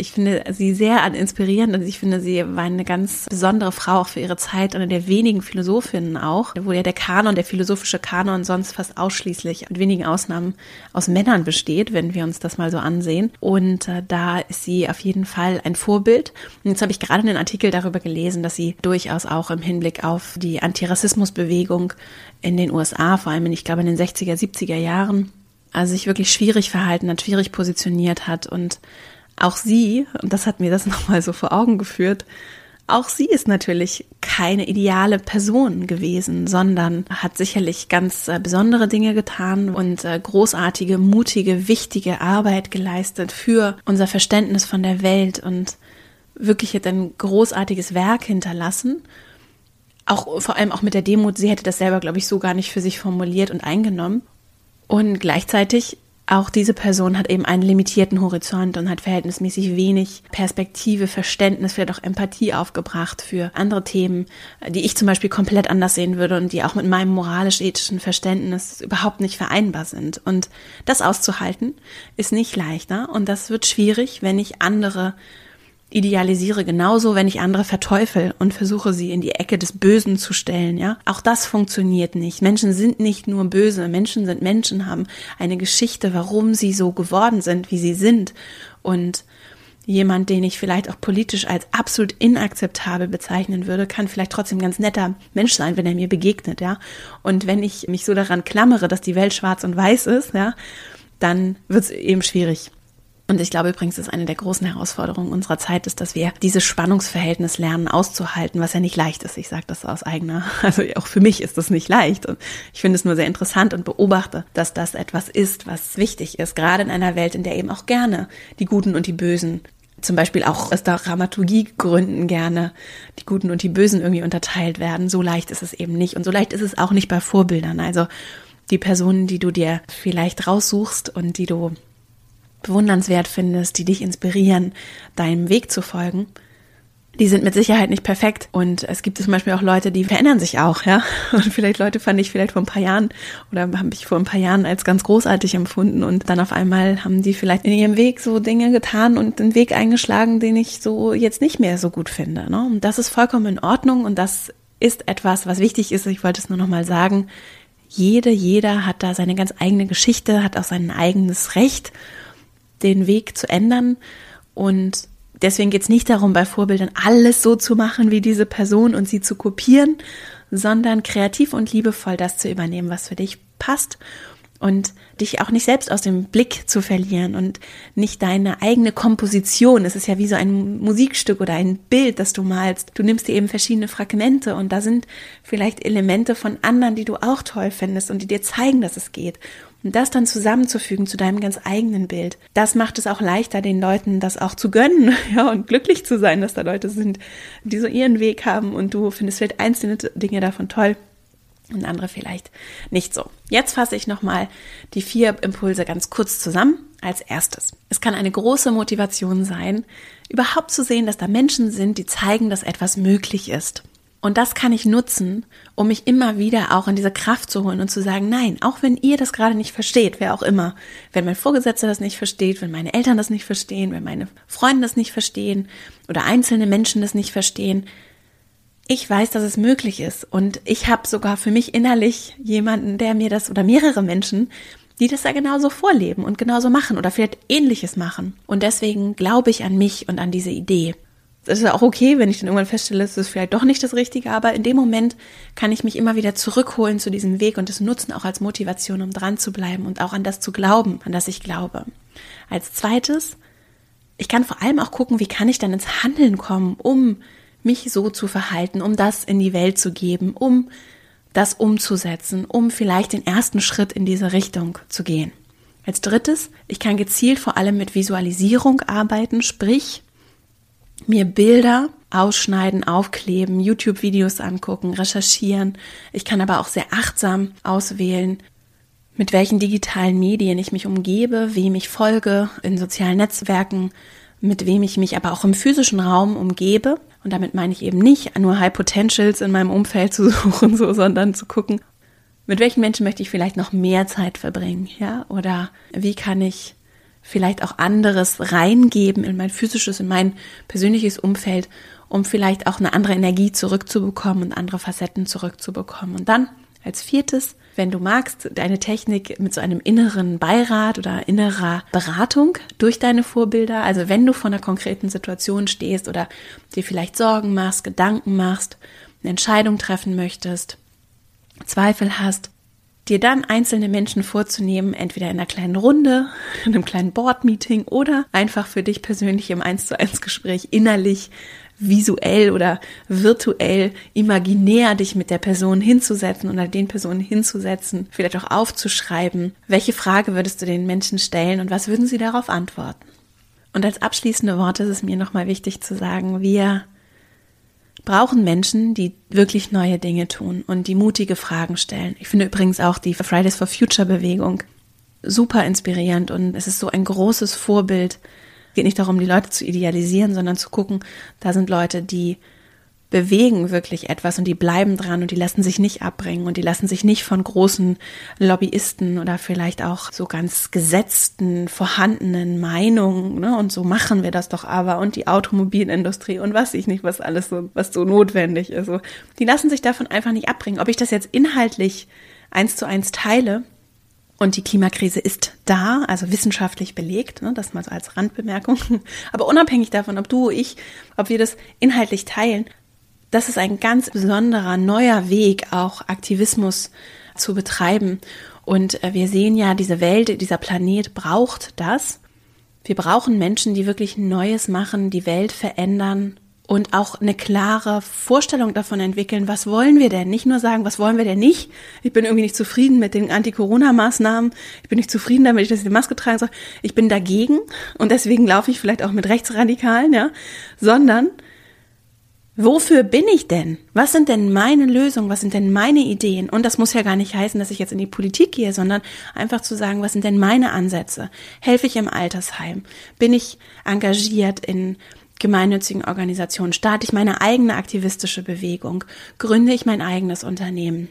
ich finde sie sehr inspirierend und ich finde, sie war eine ganz besondere Frau auch für ihre Zeit, eine der wenigen Philosophinnen auch, wo ja der Kanon, der philosophische Kanon sonst fast ausschließlich mit wenigen Ausnahmen aus Männern besteht, wenn wir uns das mal so ansehen. Und äh, da ist sie auf jeden Fall ein Vorbild. Und jetzt habe ich gerade einen Artikel darüber gelesen, dass sie durchaus auch im Hinblick auf die Antirassismusbewegung in den USA, vor allem in, ich glaube, in den 60er, 70er Jahren, also sich wirklich schwierig verhalten hat, schwierig positioniert hat und auch sie, und das hat mir das (laughs) nochmal so vor Augen geführt, auch sie ist natürlich keine ideale Person gewesen, sondern hat sicherlich ganz äh, besondere Dinge getan und äh, großartige, mutige, wichtige Arbeit geleistet für unser Verständnis von der Welt und wirklich hat ein großartiges Werk hinterlassen. Auch vor allem auch mit der Demut, sie hätte das selber, glaube ich, so gar nicht für sich formuliert und eingenommen. Und gleichzeitig auch diese Person hat eben einen limitierten Horizont und hat verhältnismäßig wenig Perspektive, Verständnis, vielleicht auch Empathie aufgebracht für andere Themen, die ich zum Beispiel komplett anders sehen würde und die auch mit meinem moralisch-ethischen Verständnis überhaupt nicht vereinbar sind. Und das auszuhalten ist nicht leichter und das wird schwierig, wenn ich andere idealisiere genauso, wenn ich andere verteufel und versuche sie in die Ecke des Bösen zu stellen, ja. Auch das funktioniert nicht. Menschen sind nicht nur böse. Menschen sind Menschen, haben eine Geschichte, warum sie so geworden sind, wie sie sind. Und jemand, den ich vielleicht auch politisch als absolut inakzeptabel bezeichnen würde, kann vielleicht trotzdem ganz netter Mensch sein, wenn er mir begegnet, ja. Und wenn ich mich so daran klammere, dass die Welt schwarz und weiß ist, ja, dann wird es eben schwierig. Und ich glaube übrigens, dass eine der großen Herausforderungen unserer Zeit ist, dass wir dieses Spannungsverhältnis lernen auszuhalten, was ja nicht leicht ist. Ich sage das aus eigener, (laughs) also auch für mich ist das nicht leicht. Und ich finde es nur sehr interessant und beobachte, dass das etwas ist, was wichtig ist, gerade in einer Welt, in der eben auch gerne die Guten und die Bösen zum Beispiel auch aus Dramaturgiegründen gerne die Guten und die Bösen irgendwie unterteilt werden. So leicht ist es eben nicht. Und so leicht ist es auch nicht bei Vorbildern. Also die Personen, die du dir vielleicht raussuchst und die du bewundernswert findest, die dich inspirieren, deinem Weg zu folgen, die sind mit Sicherheit nicht perfekt. Und es gibt zum Beispiel auch Leute, die verändern sich auch, ja. (laughs) Und vielleicht Leute fand ich vielleicht vor ein paar Jahren oder habe ich vor ein paar Jahren als ganz großartig empfunden und dann auf einmal haben die vielleicht in ihrem Weg so Dinge getan und einen Weg eingeschlagen, den ich so jetzt nicht mehr so gut finde. Ne? Und das ist vollkommen in Ordnung und das ist etwas, was wichtig ist. Ich wollte es nur noch mal sagen. Jede, jeder hat da seine ganz eigene Geschichte, hat auch sein eigenes Recht den Weg zu ändern. Und deswegen geht es nicht darum, bei Vorbildern alles so zu machen wie diese Person und sie zu kopieren, sondern kreativ und liebevoll das zu übernehmen, was für dich passt und dich auch nicht selbst aus dem Blick zu verlieren und nicht deine eigene Komposition. Es ist ja wie so ein Musikstück oder ein Bild, das du malst. Du nimmst dir eben verschiedene Fragmente und da sind vielleicht Elemente von anderen, die du auch toll findest und die dir zeigen, dass es geht. Und das dann zusammenzufügen zu deinem ganz eigenen Bild, das macht es auch leichter, den Leuten das auch zu gönnen, (laughs) ja, und glücklich zu sein, dass da Leute sind, die so ihren Weg haben und du findest vielleicht einzelne Dinge davon toll und andere vielleicht nicht so. Jetzt fasse ich nochmal die vier Impulse ganz kurz zusammen. Als erstes. Es kann eine große Motivation sein, überhaupt zu sehen, dass da Menschen sind, die zeigen, dass etwas möglich ist. Und das kann ich nutzen, um mich immer wieder auch in diese Kraft zu holen und zu sagen, nein, auch wenn ihr das gerade nicht versteht, wer auch immer, wenn mein Vorgesetzter das nicht versteht, wenn meine Eltern das nicht verstehen, wenn meine Freunde das nicht verstehen oder einzelne Menschen das nicht verstehen, ich weiß, dass es möglich ist. Und ich habe sogar für mich innerlich jemanden, der mir das oder mehrere Menschen, die das ja genauso vorleben und genauso machen oder vielleicht ähnliches machen. Und deswegen glaube ich an mich und an diese Idee. Es ist auch okay, wenn ich dann irgendwann feststelle, es ist vielleicht doch nicht das Richtige, aber in dem Moment kann ich mich immer wieder zurückholen zu diesem Weg und das nutzen auch als Motivation, um dran zu bleiben und auch an das zu glauben, an das ich glaube. Als zweites, ich kann vor allem auch gucken, wie kann ich dann ins Handeln kommen, um mich so zu verhalten, um das in die Welt zu geben, um das umzusetzen, um vielleicht den ersten Schritt in diese Richtung zu gehen. Als drittes, ich kann gezielt vor allem mit Visualisierung arbeiten, sprich mir Bilder ausschneiden, aufkleben, YouTube-Videos angucken, recherchieren. Ich kann aber auch sehr achtsam auswählen, mit welchen digitalen Medien ich mich umgebe, wem ich folge in sozialen Netzwerken, mit wem ich mich aber auch im physischen Raum umgebe. Und damit meine ich eben nicht nur High Potentials in meinem Umfeld (laughs) zu suchen, so, sondern zu gucken, mit welchen Menschen möchte ich vielleicht noch mehr Zeit verbringen, ja? Oder wie kann ich vielleicht auch anderes reingeben in mein physisches, in mein persönliches Umfeld, um vielleicht auch eine andere Energie zurückzubekommen und andere Facetten zurückzubekommen. Und dann als viertes, wenn du magst, deine Technik mit so einem inneren Beirat oder innerer Beratung durch deine Vorbilder. Also wenn du vor einer konkreten Situation stehst oder dir vielleicht Sorgen machst, Gedanken machst, eine Entscheidung treffen möchtest, Zweifel hast, dir dann einzelne Menschen vorzunehmen, entweder in einer kleinen Runde, (laughs) in einem kleinen Board-Meeting oder einfach für dich persönlich im 1 zu 1 Gespräch innerlich visuell oder virtuell, imaginär dich mit der Person hinzusetzen oder den Personen hinzusetzen, vielleicht auch aufzuschreiben. Welche Frage würdest du den Menschen stellen und was würden sie darauf antworten? Und als abschließende Worte ist es mir nochmal wichtig zu sagen, wir brauchen Menschen, die wirklich neue Dinge tun und die mutige Fragen stellen. Ich finde übrigens auch die Fridays for Future Bewegung super inspirierend und es ist so ein großes Vorbild. Es geht nicht darum, die Leute zu idealisieren, sondern zu gucken, da sind Leute, die bewegen wirklich etwas und die bleiben dran und die lassen sich nicht abbringen und die lassen sich nicht von großen Lobbyisten oder vielleicht auch so ganz gesetzten, vorhandenen Meinungen, ne, und so machen wir das doch aber und die Automobilindustrie und was ich nicht, was alles so, was so notwendig ist. So, die lassen sich davon einfach nicht abbringen. Ob ich das jetzt inhaltlich eins zu eins teile, und die Klimakrise ist da, also wissenschaftlich belegt, ne, das mal so als Randbemerkung. (laughs) Aber unabhängig davon, ob du, ich, ob wir das inhaltlich teilen, das ist ein ganz besonderer neuer Weg, auch Aktivismus zu betreiben. Und äh, wir sehen ja, diese Welt, dieser Planet braucht das. Wir brauchen Menschen, die wirklich Neues machen, die Welt verändern und auch eine klare Vorstellung davon entwickeln, was wollen wir denn? Nicht nur sagen, was wollen wir denn nicht? Ich bin irgendwie nicht zufrieden mit den Anti-Corona-Maßnahmen. Ich bin nicht zufrieden damit, dass ich die Maske tragen soll. Ich bin dagegen und deswegen laufe ich vielleicht auch mit Rechtsradikalen, ja. Sondern Wofür bin ich denn? Was sind denn meine Lösungen? Was sind denn meine Ideen? Und das muss ja gar nicht heißen, dass ich jetzt in die Politik gehe, sondern einfach zu sagen, was sind denn meine Ansätze? Helfe ich im Altersheim? Bin ich engagiert in gemeinnützigen Organisationen? Starte ich meine eigene aktivistische Bewegung? Gründe ich mein eigenes Unternehmen?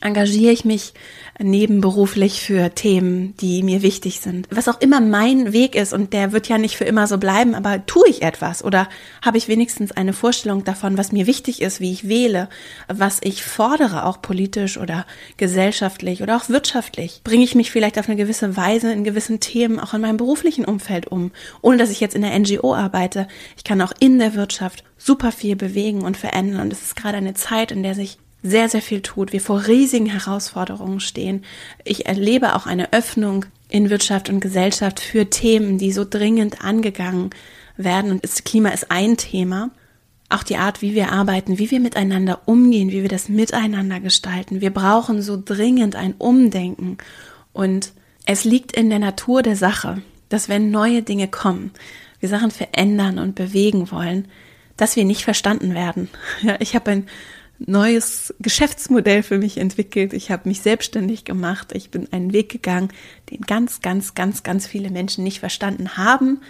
Engagiere ich mich nebenberuflich für Themen, die mir wichtig sind. Was auch immer mein Weg ist, und der wird ja nicht für immer so bleiben, aber tue ich etwas oder habe ich wenigstens eine Vorstellung davon, was mir wichtig ist, wie ich wähle, was ich fordere, auch politisch oder gesellschaftlich oder auch wirtschaftlich. Bringe ich mich vielleicht auf eine gewisse Weise in gewissen Themen auch in meinem beruflichen Umfeld um, ohne dass ich jetzt in der NGO arbeite. Ich kann auch in der Wirtschaft super viel bewegen und verändern. Und es ist gerade eine Zeit, in der sich sehr, sehr viel tut, wir vor riesigen Herausforderungen stehen. Ich erlebe auch eine Öffnung in Wirtschaft und Gesellschaft für Themen, die so dringend angegangen werden. Und das Klima ist ein Thema. Auch die Art, wie wir arbeiten, wie wir miteinander umgehen, wie wir das miteinander gestalten. Wir brauchen so dringend ein Umdenken. Und es liegt in der Natur der Sache, dass wenn neue Dinge kommen, wir Sachen verändern und bewegen wollen, dass wir nicht verstanden werden. (laughs) Ja, ich habe ein neues Geschäftsmodell für mich entwickelt. Ich habe mich selbstständig gemacht. Ich bin einen Weg gegangen, den ganz, ganz, ganz, ganz viele Menschen nicht verstanden haben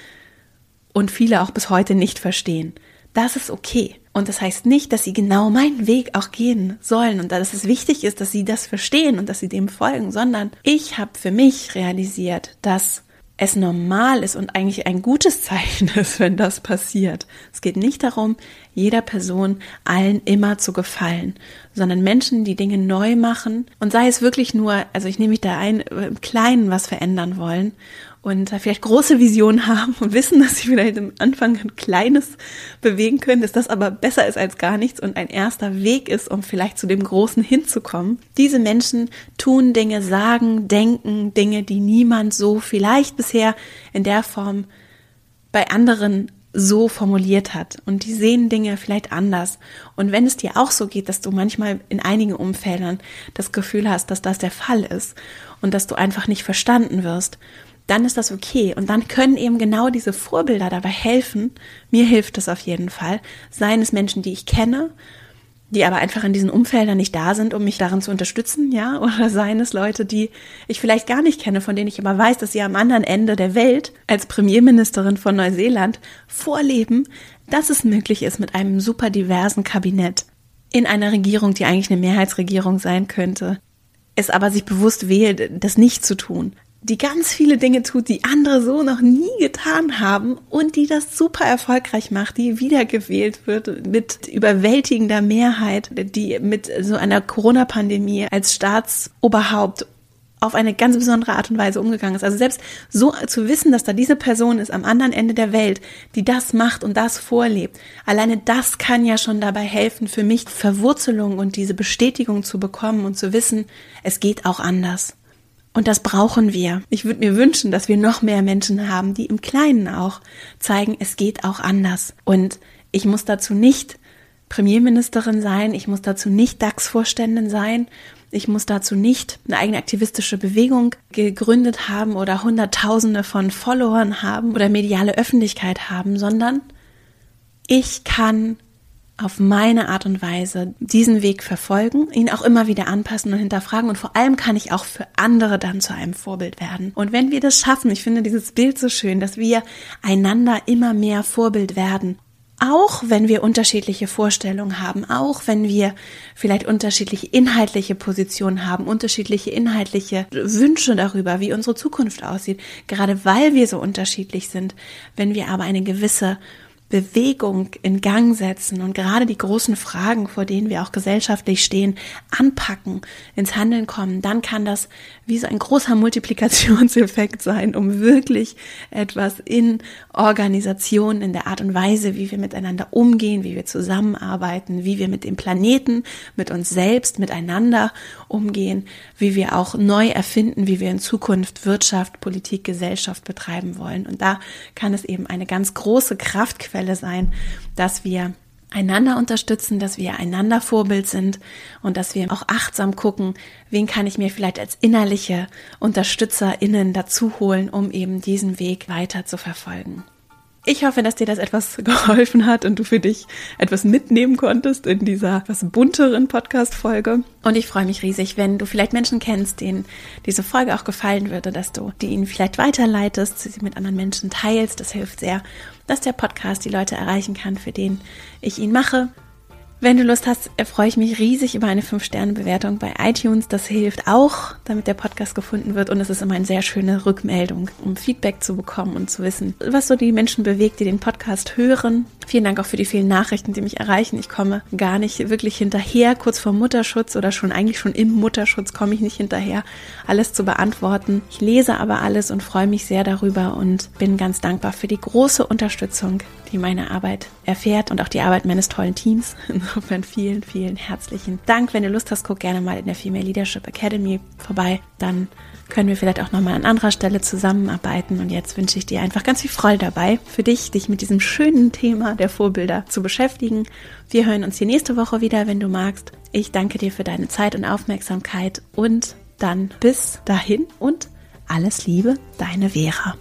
und viele auch bis heute nicht verstehen. Das ist okay. Und das heißt nicht, dass sie genau meinen Weg auch gehen sollen und dass es wichtig ist, dass sie das verstehen und dass sie dem folgen, sondern ich habe für mich realisiert, dass es normal ist und eigentlich ein gutes Zeichen (laughs) ist, wenn das passiert. Es geht nicht darum, jeder Person allen immer zu gefallen, sondern Menschen, die Dinge neu machen und sei es wirklich nur, also ich nehme mich da ein, im Kleinen was verändern wollen und vielleicht große Visionen haben und wissen, dass sie vielleicht am Anfang ein kleines bewegen können, dass das aber besser ist als gar nichts und ein erster Weg ist, um vielleicht zu dem Großen hinzukommen. Diese Menschen tun Dinge, sagen, denken Dinge, die niemand so vielleicht bisher in der Form bei anderen so formuliert hat. Und die sehen Dinge vielleicht anders. Und wenn es dir auch so geht, dass du manchmal in einigen Umfeldern das Gefühl hast, dass das der Fall ist und dass du einfach nicht verstanden wirst, dann ist das okay. Und dann können eben genau diese Vorbilder dabei helfen. Mir hilft es auf jeden Fall. Seien es Menschen, die ich kenne, die aber einfach in diesen Umfeldern nicht da sind, um mich darin zu unterstützen, ja, (laughs) oder seien es Leute, die ich vielleicht gar nicht kenne, von denen ich aber weiß, dass sie am anderen Ende der Welt als Premierministerin von Neuseeland vorleben, dass es möglich ist mit einem super diversen Kabinett in einer Regierung, die eigentlich eine Mehrheitsregierung sein könnte, es aber sich bewusst wählt, das nicht zu tun, die ganz viele Dinge tut, die andere so noch nie getan haben und die das super erfolgreich macht, die wiedergewählt wird mit überwältigender Mehrheit, die mit so einer Corona-Pandemie als Staatsoberhaupt auf eine ganz besondere Art und Weise umgegangen ist. Also selbst so zu wissen, dass da diese Person ist am anderen Ende der Welt, die das macht und das vorlebt, alleine das kann ja schon dabei helfen, für mich Verwurzelung und diese Bestätigung zu bekommen und zu wissen, es geht auch anders. Und das brauchen wir. Ich würde mir wünschen, dass wir noch mehr Menschen haben, die im Kleinen auch zeigen, es geht auch anders. Und ich muss dazu nicht Premierministerin sein, ich muss dazu nicht DAX-Vorständin sein, ich muss dazu nicht eine eigene aktivistische Bewegung gegründet haben oder Hunderttausende von Followern haben oder mediale Öffentlichkeit haben, sondern ich kann auf meine Art und Weise diesen Weg verfolgen, ihn auch immer wieder anpassen und hinterfragen. Und vor allem kann ich auch für andere dann zu einem Vorbild werden. Und wenn wir das schaffen, ich finde dieses Bild so schön, dass wir einander immer mehr Vorbild werden. Auch wenn wir unterschiedliche Vorstellungen haben, auch wenn wir vielleicht unterschiedliche inhaltliche Positionen haben, unterschiedliche inhaltliche Wünsche darüber, wie unsere Zukunft aussieht, gerade weil wir so unterschiedlich sind, wenn wir aber eine gewisse Bewegung in Gang setzen und gerade die großen Fragen, vor denen wir auch gesellschaftlich stehen, anpacken, ins Handeln kommen, dann kann das wie so ein großer Multiplikationseffekt (laughs) sein, um wirklich etwas in Organisation, in der Art und Weise, wie wir miteinander umgehen, wie wir zusammenarbeiten, wie wir mit dem Planeten, mit uns selbst, miteinander umgehen, wie wir auch neu erfinden, wie wir in Zukunft Wirtschaft, Politik, Gesellschaft betreiben wollen. Und da kann es eben eine ganz große Kraftquelle sein, dass wir einander unterstützen, dass wir einander Vorbild sind und dass wir auch achtsam gucken, wen kann ich mir vielleicht als innerliche UnterstützerInnen dazu holen, um eben diesen Weg weiter zu verfolgen. Ich hoffe, dass dir das etwas (laughs) geholfen hat und du für dich etwas mitnehmen konntest in dieser etwas bunteren Podcast-Folge. Und ich freue mich riesig, wenn du vielleicht Menschen kennst, denen diese Folge auch gefallen würde, dass du die ihnen vielleicht weiterleitest, sie mit anderen Menschen teilst. Das hilft sehr, dass der Podcast die Leute erreichen kann, für den ich ihn mache. Wenn du Lust hast, freue ich mich riesig über eine 5-Sterne-Bewertung bei iTunes. Das hilft auch, damit der Podcast gefunden wird. Und es ist immer eine sehr schöne Rückmeldung, um Feedback zu bekommen und zu wissen, was so die Menschen bewegt, die den Podcast hören. Vielen Dank auch für die vielen Nachrichten, die mich erreichen. Ich komme gar nicht wirklich hinterher. Kurz vor Mutterschutz oder schon eigentlich schon im Mutterschutz komme ich nicht hinterher, alles zu beantworten. Ich lese aber alles und freue mich sehr darüber und bin ganz dankbar für die große Unterstützung, die meine Arbeit erfährt und auch die Arbeit meines tollen Teams. (laughs) Insofern vielen, vielen herzlichen Dank. Wenn du Lust hast, guck gerne mal in der Female Leadership Academy vorbei. Dann können wir vielleicht auch nochmal an anderer Stelle zusammenarbeiten. Und jetzt wünsche ich dir einfach ganz viel Freude dabei, für dich, dich mit diesem schönen Thema der Vorbilder zu beschäftigen. Wir hören uns hier nächste Woche wieder, wenn du magst. Ich danke dir für deine Zeit und Aufmerksamkeit und dann bis dahin und alles Liebe, deine Vera.